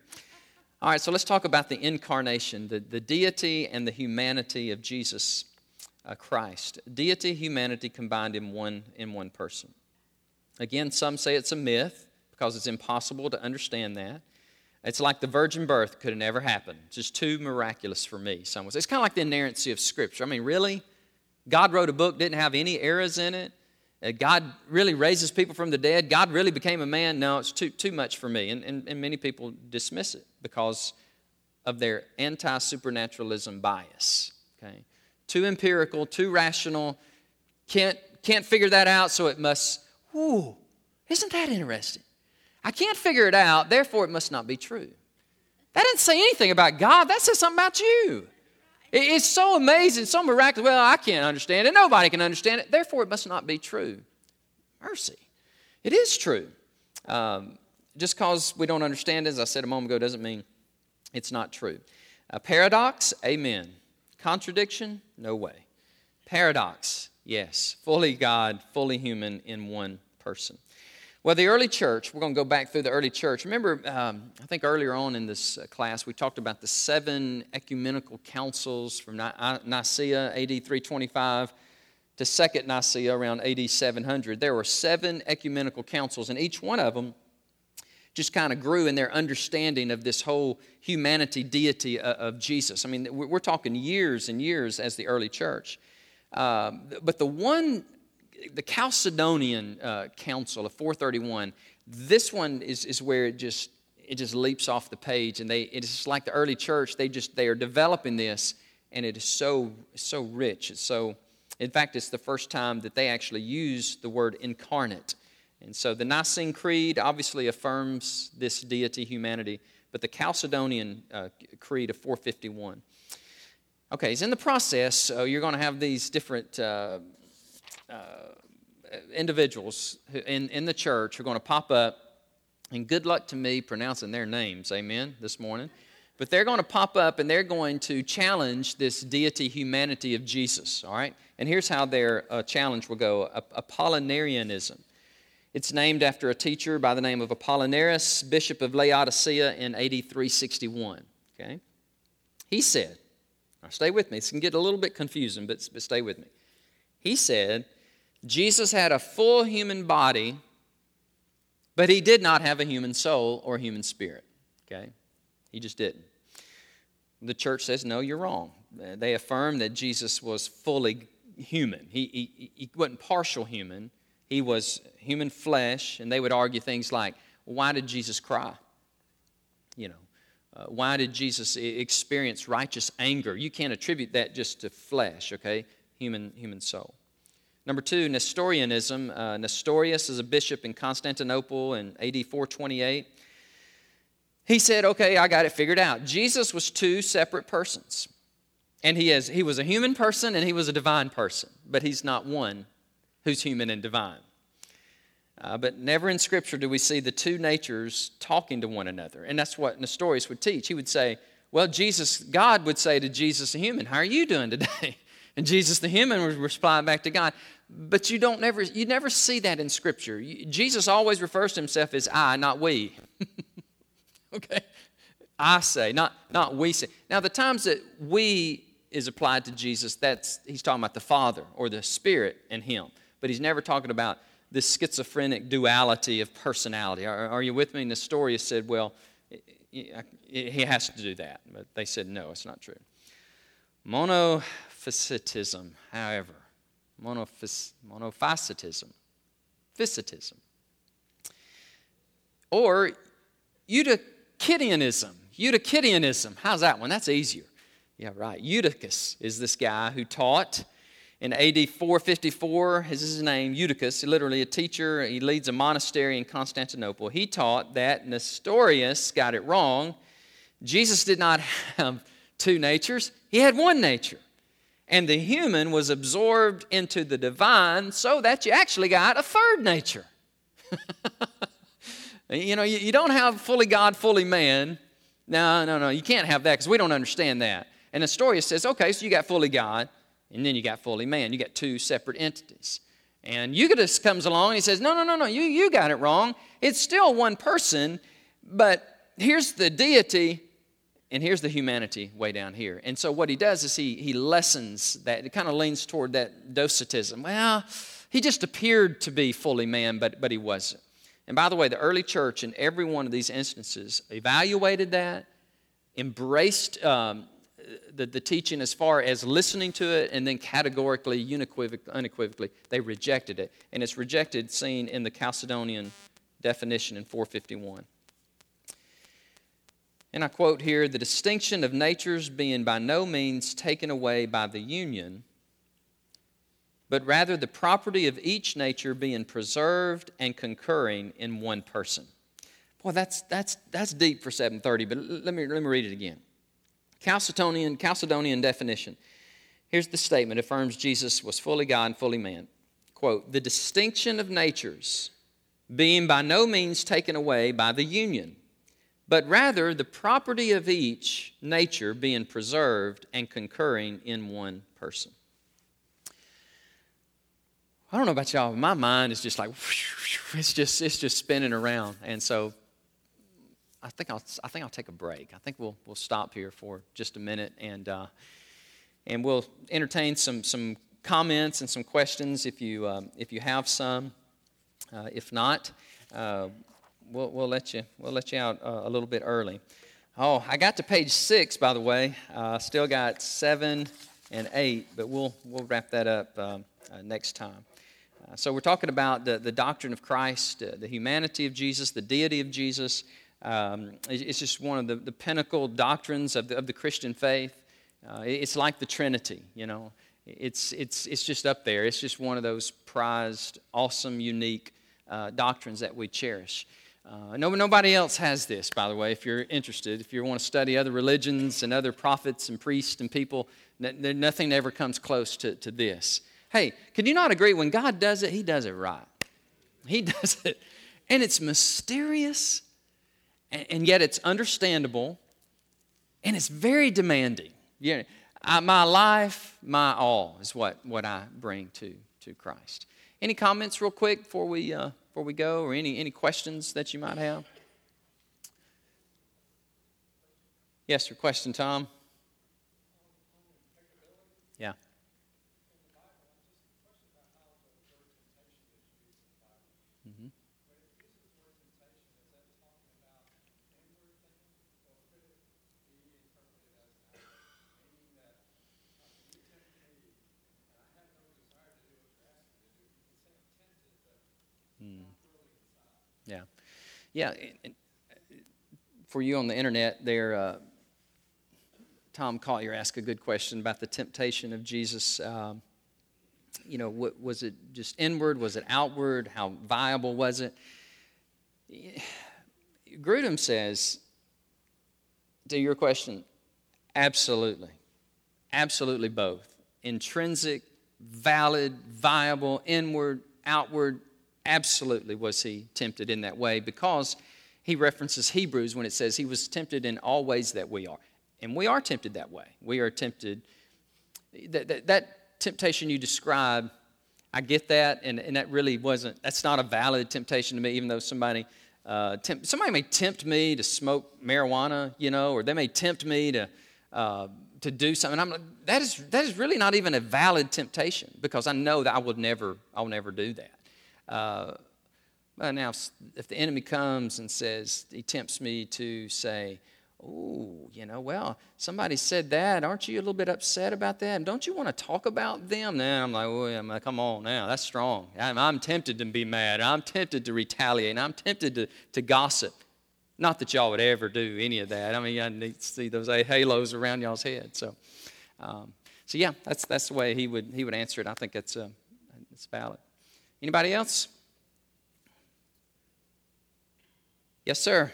All right, so let's talk about the incarnation, the, the deity and the humanity of Jesus uh, Christ. Deity, humanity combined in one, in one person. Again, some say it's a myth because it's impossible to understand that. It's like the virgin birth could have never happened. It's just too miraculous for me. Some say. It's kind of like the inerrancy of Scripture. I mean, really? God wrote a book, didn't have any errors in it. Uh, God really raises people from the dead. God really became a man. No, it's too, too much for me. And, and, and many people dismiss it because of their anti supernaturalism bias. Okay? Too empirical, too rational. Can't, can't figure that out, so it must Ooh, isn't that interesting? I can't figure it out, therefore it must not be true. That didn't say anything about God, that says something about you. It's so amazing, so miraculous. Well, I can't understand it. Nobody can understand it. Therefore, it must not be true. Mercy. It is true. Um, just because we don't understand as I said a moment ago, doesn't mean it's not true. A paradox, amen. Contradiction, no way. Paradox, yes. Fully God, fully human in one person. Well, the early church, we're going to go back through the early church. Remember, um, I think earlier on in this uh, class, we talked about the seven ecumenical councils from uh, Nicaea, AD 325, to Second Nicaea around AD 700. There were seven ecumenical councils, and each one of them just kind of grew in their understanding of this whole humanity deity uh, of Jesus. I mean, we're talking years and years as the early church. Um, but the one the Chalcedonian uh, Council of 431, this one is, is where it just it just leaps off the page, and they it's like the early church. They just they are developing this, and it is so so rich. It's so in fact, it's the first time that they actually use the word incarnate. And so the Nicene Creed obviously affirms this deity humanity, but the Chalcedonian uh, Creed of 451. Okay, it's in the process. So you're going to have these different uh, uh, individuals in, in the church are going to pop up, and good luck to me pronouncing their names, amen, this morning. But they're going to pop up and they're going to challenge this deity humanity of Jesus, all right? And here's how their uh, challenge will go Apollinarianism. It's named after a teacher by the name of Apollinaris, Bishop of Laodicea in AD 361. Okay? He said, now stay with me, this can get a little bit confusing, but, but stay with me. He said Jesus had a full human body, but he did not have a human soul or human spirit. Okay? He just didn't. The church says, no, you're wrong. They affirm that Jesus was fully human. He, he, he wasn't partial human, he was human flesh, and they would argue things like, why did Jesus cry? You know, uh, why did Jesus experience righteous anger? You can't attribute that just to flesh, okay? Human, human soul. Number two, Nestorianism. Uh, Nestorius is a bishop in Constantinople in AD 428. he said, Okay, I got it figured out. Jesus was two separate persons. And he, is, he was a human person and he was a divine person, but he's not one who's human and divine. Uh, but never in Scripture do we see the two natures talking to one another. And that's what Nestorius would teach. He would say, Well, Jesus, God would say to Jesus, the human, How are you doing today? [laughs] And Jesus, the human, would reply back to God. But you don't never, you never see that in Scripture. Jesus always refers to himself as I, not we. [laughs] okay? I say, not, not we say. Now, the times that we is applied to Jesus, that's he's talking about the Father or the Spirit in him. But he's never talking about this schizophrenic duality of personality. Are, are you with me? And Nestorius said, well, he has to do that. But they said, no, it's not true. Monophysitism, however, monophys, monophysitism, physitism, or Eutychianism. Eutychianism. How's that one? That's easier. Yeah, right. Eutychus is this guy who taught in AD 454. Is his name? Eutychus, literally a teacher. He leads a monastery in Constantinople. He taught that Nestorius got it wrong. Jesus did not [laughs] have two natures, he had one nature. And the human was absorbed into the divine so that you actually got a third nature. [laughs] you know, you, you don't have fully God, fully man. No, no, no, you can't have that because we don't understand that. And Nestorius says, okay, so you got fully God, and then you got fully man. You got two separate entities. And Eutychus comes along and he says, no, no, no, no, you, you got it wrong. It's still one person, but here's the deity and here's the humanity way down here. And so what he does is he, he lessens that. It kind of leans toward that docetism. Well, he just appeared to be fully man, but, but he wasn't. And by the way, the early church in every one of these instances evaluated that, embraced um, the, the teaching as far as listening to it and then categorically, unequivocally, they rejected it. And it's rejected, seen in the Chalcedonian definition in 451. And I quote here the distinction of natures being by no means taken away by the union, but rather the property of each nature being preserved and concurring in one person. Boy, that's, that's, that's deep for 730, but let me, let me read it again. Chalcedonian, Chalcedonian definition. Here's the statement affirms Jesus was fully God and fully man. Quote, the distinction of natures being by no means taken away by the union, but rather the property of each nature being preserved and concurring in one person. I don't know about y'all, my mind is just like [laughs] it's just it's just spinning around, and so I think I'll, I think I'll take a break. I think we'll, we'll stop here for just a minute and, uh, and we'll entertain some, some comments and some questions if you, um, if you have some. Uh, if not, uh, we'll, we'll, let you, we'll let you out uh, a little bit early. Oh, I got to page six, by the way. Uh, still got seven and eight, but we'll, we'll wrap that up um, uh, next time. so, we're talking about the, the doctrine of Christ, the humanity of Jesus, the deity of Jesus, um, it's just one of the, the pinnacle doctrines of the, of the Christian faith. Uh, it's like the Trinity, you know. It's, it's, it's just up there. It's just one of those prized, awesome, unique uh, doctrines that we cherish. Uh, no, nobody else has this, by the way, if you're interested. If you want to study other religions and other prophets and priests and people, nothing ever comes close to, to this. Hey, can you not agree? When God does it, He does it right. He [laughs] does it. And it's mysterious and yet it's understandable and it's very demanding. Yeah, I, my life, my all is what, what I bring to, to Christ. Any comments, real quick, before we, uh, before we go, or any, any questions that you might have? Yes, your question, Tom? Yeah. Yeah. Yeah. For you on the internet, there, uh, Tom Collier asked a good question about the temptation of Jesus. Um, you know, what, was it just inward? Was it outward? How viable was it? [sighs] Grudem says to your question, absolutely. Absolutely both. Intrinsic, valid, viable, inward, outward, absolutely was he tempted in that way because he references Hebrews when it says he was tempted in all ways that we are. And we are tempted that way. We are tempted. That, that, that temptation you describe, I get that, and, and that really wasn't, that's not a valid temptation to me, even though somebody uh, somebody may tempt me to smoke marijuana, you know, or they may tempt me to, uh, to do something. I'm that is, that is really not even a valid temptation because I know that I will never, I will never do that. Uh, but now, if the enemy comes and says, he tempts me to say, Oh, you know, well, somebody said that. Aren't you a little bit upset about that? Don't you want to talk about them? Now I'm like, oh, I'm like, come on now, that's strong. I'm, I'm tempted to be mad. I'm tempted to retaliate. I'm tempted to, to gossip. Not that y'all would ever do any of that. I mean, I need to see those halos around y'all's head. So, um, so yeah, that's, that's the way he would, he would answer it. I think it's, uh, it's valid. Anybody else? Yes, sir.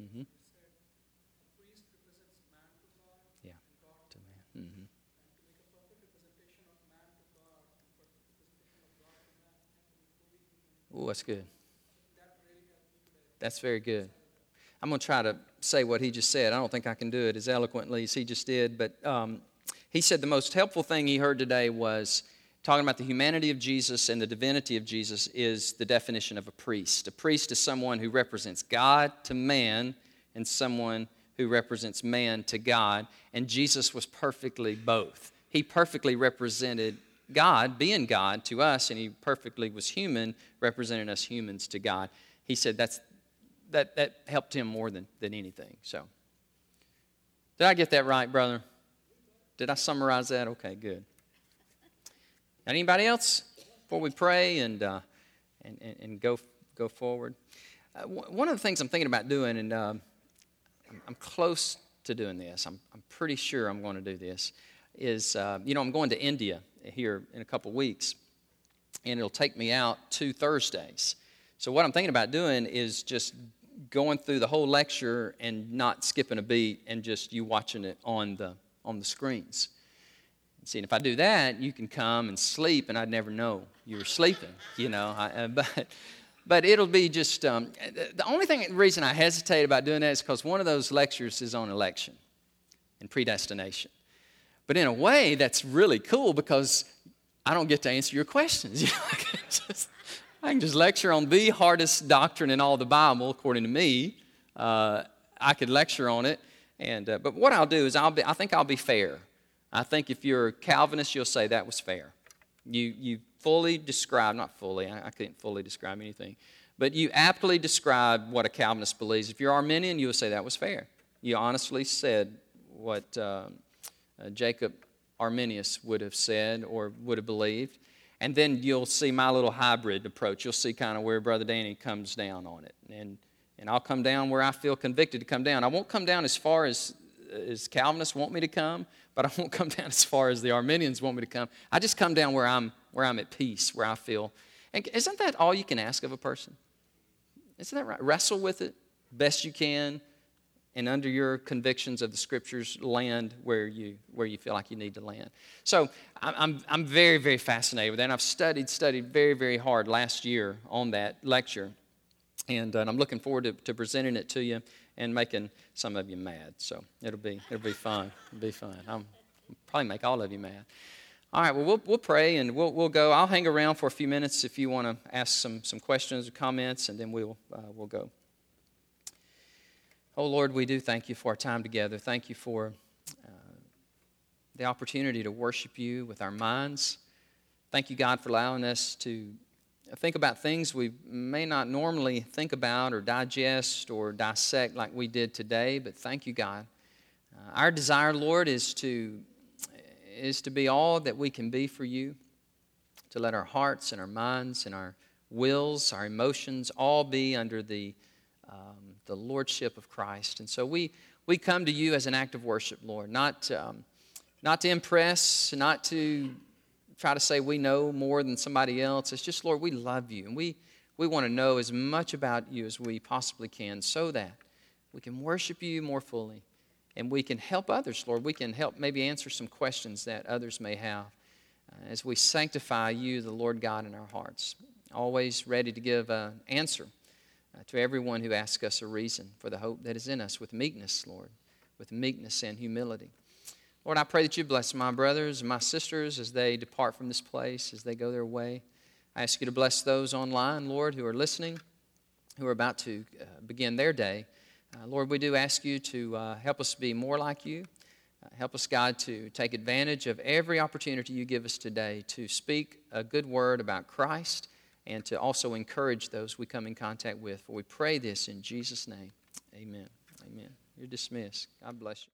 Mm-hmm. Yeah. Oh, that's good. That's very good. I'm going to try to say what he just said. I don't think I can do it as eloquently as he just did, but um, he said the most helpful thing he heard today was talking about the humanity of Jesus and the divinity of Jesus is the definition of a priest. A priest is someone who represents God to man and someone who represents man to God, and Jesus was perfectly both. He perfectly represented God, being God to us, and he perfectly was human, representing us humans to God. He said that's, that, that helped him more than, than anything. So, did I get that right, brother? Did I summarize that? Okay, good. Anybody else before we pray and, uh, and, and, and, go, go forward? Uh, w- one of the things I'm thinking about doing, and uh, I'm, I'm, close to doing this, I'm, I'm pretty sure I'm going to do this, is, uh, you know, I'm going to India here in a couple weeks, and it'll take me out two Thursdays. So, what I'm thinking about doing is just going through the whole lecture and not skipping a beat and just you watching it on the, on the screens. See, and if I do that, you can come and sleep, and I'd never know you were sleeping, you know. I, uh, [laughs] but, but it'll be just um, the only thing reason I hesitate about doing that is because one of those lectures is on election and predestination. But in a way, that's really cool because I don't get to answer your questions. [laughs] You know, [laughs] just, I, can just, lecture on the hardest doctrine in all the Bible, according to me. Uh, I could lecture on it, and uh, but what I'll do is I'll be, I think I'll be fair. I think if you're a Calvinist, you'll say that was fair. You, you fully describe, not fully, I, I can't fully describe anything, but you aptly describe what a Calvinist believes. If you're Arminian, you will say that was fair. You honestly said what uh, uh, Jacob Arminius would have said or would have believed. And then you'll see my little hybrid approach. You'll see kind of where Brother Danny comes down on it. And, and I'll come down where I feel convicted to come down. I won't come down as far as, as Calvinists want me to come, but I won't come down as far as the Arminians want me to come. I just come down where I'm, where I'm at peace, where I feel. And isn't that all you can ask of a person? Isn't that right? Wrestle with it best you can, and under your convictions of the scriptures, land where you, where you feel like you need to land. So I'm, I'm very, very fascinated with that. And I've studied, studied very, very hard last year on that lecture. And, uh, and I'm looking forward to, to presenting it to you and making some of you mad. So it'll be, it'll be fun. It'll be fun. I'll probably make all of you mad. All right, well, we'll, we'll pray and we'll, we'll go. I'll hang around for a few minutes if you want to ask some, some questions or comments, and then we'll, uh, we'll go. Oh, Lord, we do thank you for our time together. Thank you for uh, the opportunity to worship you with our minds. Thank you, God, for allowing us to think about things we may not normally think about or digest or dissect like we did today, but thank you, God. Uh, our desire, Lord, is to, is to be all that we can be for you, to let our hearts and our minds and our wills, our emotions all be under the, um, the lordship of Christ. And so we, we come to you as an act of worship, Lord, not, um, not to impress, not to try to say we know more than somebody else. It's just, Lord, we love you. And we, we want to know as much about you as we possibly can so that we can worship you more fully and we can help others, Lord. We can help maybe answer some questions that others may have uh, as we sanctify you, the Lord God, in our hearts. Always ready to give an answer uh, to everyone who asks us a reason for the hope that is in us with meekness, Lord, with meekness and humility. Lord, I pray that you bless my brothers and my sisters as they depart from this place, as they go their way. I ask you to bless those online, Lord, who are listening, who are about to uh, begin their day. Uh, Lord, we do ask you to uh, help us be more like you. Uh, help us, God, to take advantage of every opportunity you give us today to speak a good word about Christ and to also encourage those we come in contact with. For we pray this in Jesus' name. Amen. Amen. You're dismissed. God bless you.